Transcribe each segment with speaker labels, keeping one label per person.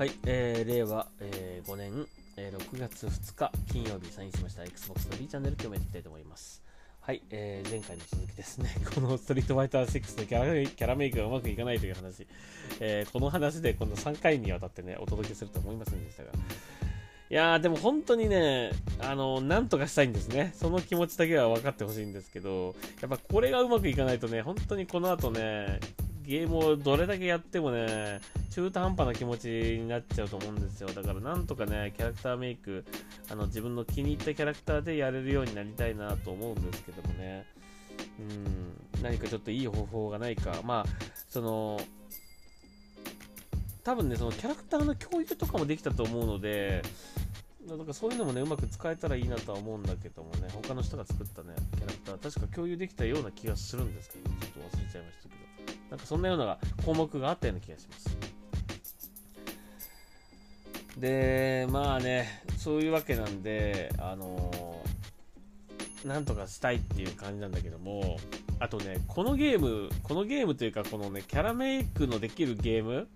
Speaker 1: はい、えー、令和、えー、5年、えー、6月2日金曜日サインしました Xbox の B チャンネル今日もやっていきたいと思います。はい、えー、前回の続きですね。このストリートファイター6のキャラキャラメイクがうまくいかないという話、えー、この話でこの3回にわたってね、お届けすると思いませんでしたが。いやー、でも本当にね、あの、なんとかしたいんですね。その気持ちだけは分かってほしいんですけど、やっぱこれがうまくいかないとね、本当にこの後ね、ゲームをどれだけやってもね、中途半端な気持ちになっちゃうと思うんですよ。だからなんとかね、キャラクターメイク、あの自分の気に入ったキャラクターでやれるようになりたいなと思うんですけどもね。うん、何かちょっといい方法がないか。まあ、その、多分ね、そのキャラクターの共有とかもできたと思うので、なんかそういうのもね、うまく使えたらいいなとは思うんだけどもね、他の人が作ったね、キャラクター、確か共有できたような気がするんですけど、ちょっと忘れちゃいましたけど。なんかそんなような項目があったような気がします。で、まあね、そういうわけなんで、あのーなんとかしたいっていう感じなんだけども、あとね、このゲーム、このゲームというか、このね、キャラメイクのできるゲーム、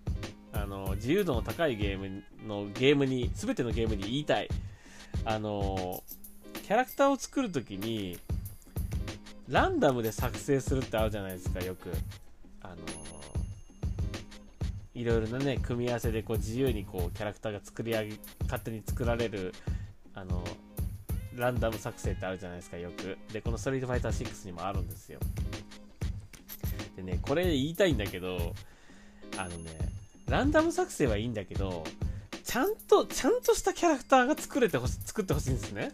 Speaker 1: あの自由度の高いゲームのゲームに、すべてのゲームに言いたい。あのキャラクターを作るときに、ランダムで作成するってあるじゃないですか、よく。あのいろいろなね、組み合わせでこう自由にこうキャラクターが作り上げ、勝手に作られる、あのランダム作成ってあるじゃないですか、よく。で、このストリートファイター6にもあるんですよ。でね、これ言いたいんだけど、あのね、ランダム作成はいいんだけど、ちゃんと、ちゃんとしたキャラクターが作れてほし、作ってほしいんですね。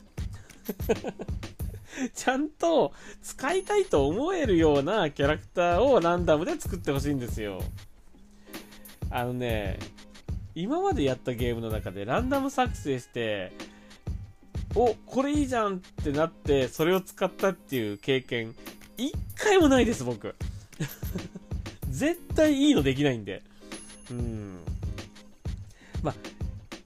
Speaker 1: ちゃんと使いたいと思えるようなキャラクターをランダムで作ってほしいんですよ。あのね、今までやったゲームの中でランダム作成して、お、これいいじゃんってなって、それを使ったっていう経験、一回もないです、僕。絶対いいのできないんで。うん。まあ、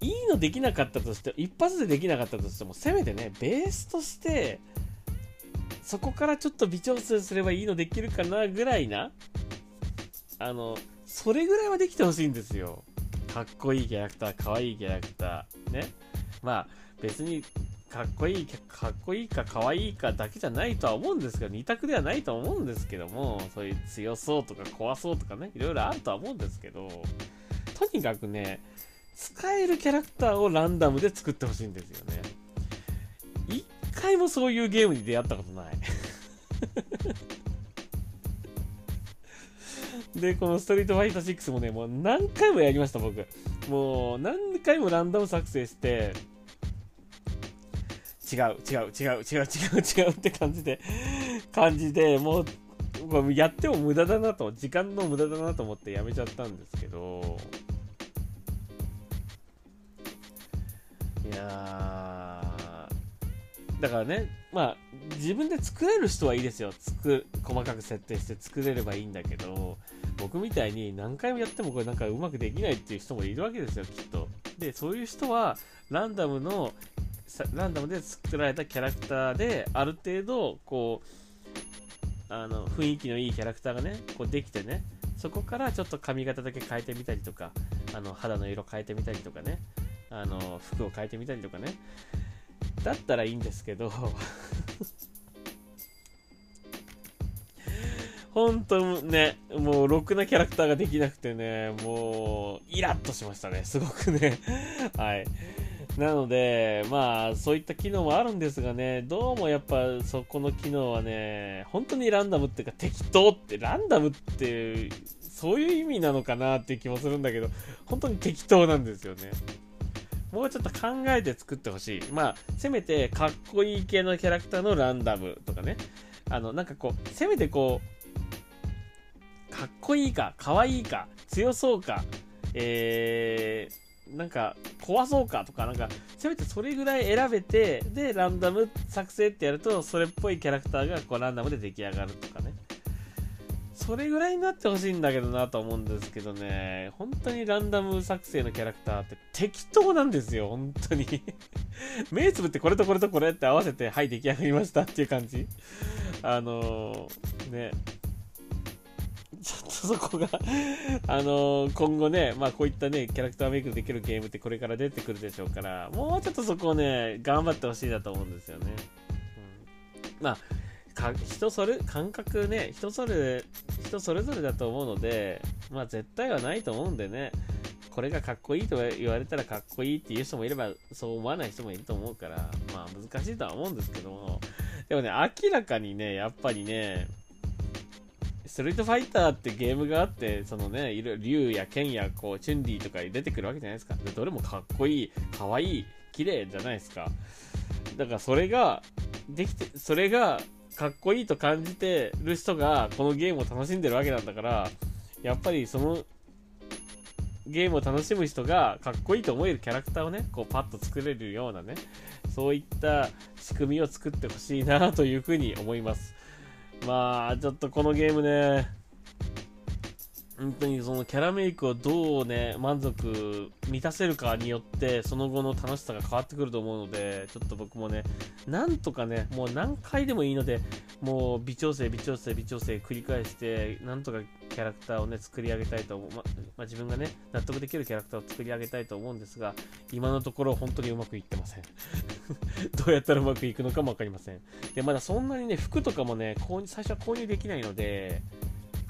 Speaker 1: いいのできなかったとして、一発でできなかったとしても、せめてね、ベースとして、そこからちょっと微調整すればいいのできるかなぐらいな、あの、それぐらいはできてほしいんですよ。かっこいいキャラクター、かわいいキャラクター。ね。まあ、別に、かっこいい、かっこいいかかわいいかだけじゃないとは思うんですけど、二択ではないとは思うんですけども、そういう強そうとか怖そうとかね、いろいろあるとは思うんですけど、とにかくね、使えるキャラクターをランダムで作ってほしいんですよね。回もそういうゲームに出会ったことない。で、このストリートファイター6もね、もう何回もやりました、僕。もう何回もランダム作成して、違う、違う、違う、違う、違う、違うって感じで、感じで、もう、やっても無駄だなと、時間の無駄だなと思ってやめちゃったんですけど、いやー、だからね、まあ、自分で作れる人はいいですよ。作細かく設定して作れればいいんだけど、僕みたいに何回もやってもこれなんかうまくできないっていう人もいるわけですよ、きっと。で、そういう人は、ランダムの、ランダムで作られたキャラクターで、ある程度、こう、あの、雰囲気のいいキャラクターがね、こうできてね、そこからちょっと髪型だけ変えてみたりとか、あの、肌の色変えてみたりとかね、あの、服を変えてみたりとかね、だったらいいんですけど、本当ね、もうろくなキャラクターができなくてね、もうイラッとしましたね、すごくね。はい。なので、まあ、そういった機能もあるんですがね、どうもやっぱそこの機能はね、本当にランダムっていうか適当って、ランダムって、そういう意味なのかなっていう気もするんだけど、本当に適当なんですよね。もうちょっと考えて作ってほしい。まあ、せめてかっこいい系のキャラクターのランダムとかね。あの、なんかこう、せめてこう、かっこいいか、かわいいか、強そうか、えー、なんか、怖そうかとか、なんか、せめてそれぐらい選べて、で、ランダム作成ってやると、それっぽいキャラクターがこうランダムで出来上がるとかね。それぐらいになってほしいんだけどなと思うんですけどね、本当にランダム作成のキャラクターって適当なんですよ、本当に。目つぶってこれとこれとこれって合わせて、はい、出来上がりましたっていう感じ。あのー、ね。ちょっとそこがあのー、今後ね、まあこういったね、キャラクターメイクできるゲームってこれから出てくるでしょうから、もうちょっとそこをね、頑張ってほしいなと思うんですよね。うん、まあ、か人それ、感覚ね、人それ、人それぞれだと思うので、まあ絶対はないと思うんでね、これがかっこいいと言われたらかっこいいっていう人もいれば、そう思わない人もいると思うから、まあ難しいとは思うんですけども、でもね、明らかにね、やっぱりね、ストリートファイターってゲームがあって、そのね、竜や剣やこう、チュンリーとか出てくるわけじゃないですか。で、どれもかっこいい、かわいい、綺麗じゃないですか。だからそれが、できて、それがかっこいいと感じてる人がこのゲームを楽しんでるわけなんだから、やっぱりそのゲームを楽しむ人がかっこいいと思えるキャラクターをね、こうパッと作れるようなね、そういった仕組みを作ってほしいなというふうに思います。まあ、ちょっとこのゲームね、本当にそのキャラメイクをどうね、満足満たせるかによって、その後の楽しさが変わってくると思うので、ちょっと僕もね、なんとかね、もう何回でもいいので、もう微調整、微調整、微調整繰り返して、なんとかキャラクターをね、作り上げたいと思う。ま、まあ、自分がね、納得できるキャラクターを作り上げたいと思うんですが、今のところ本当にうまくいってません。どうやったらうまくいくのかもわかりません。で、まだそんなにね、服とかもね、購入最初は購入できないので、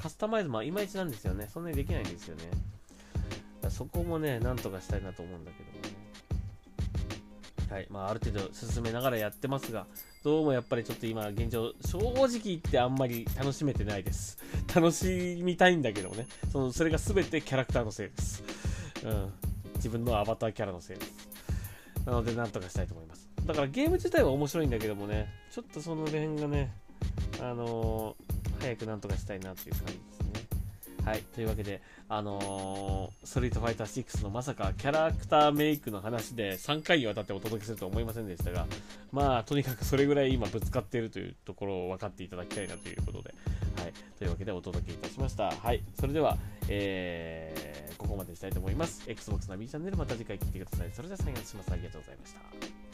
Speaker 1: カスタマイズもいまいちなんですよね。そんなにできないんですよね。そこもね、なんとかしたいなと思うんだけどもね。はい。まあ、ある程度進めながらやってますが、どうもやっぱりちょっと今現状、正直言ってあんまり楽しめてないです。楽しみたいんだけどもね。その、それが全てキャラクターのせいです。うん。自分のアバターキャラのせいです。なので、なんとかしたいと思います。だからゲーム自体は面白いんだけどもね、ちょっとその辺がね、あの、早くなんとかしたいなっていう感じですね。はい。というわけで、あのー、ストリートファイター6のまさかキャラクターメイクの話で3回にわたってお届けすると思いませんでしたが、まあ、とにかくそれぐらい今ぶつかっているというところを分かっていただきたいなということで、はい。というわけでお届けいたしました。はい。それでは、えー、ここまでしたいと思います。Xbox ナビチャンネルまた次回聞いてください。それでは最後にします。ありがとうございました。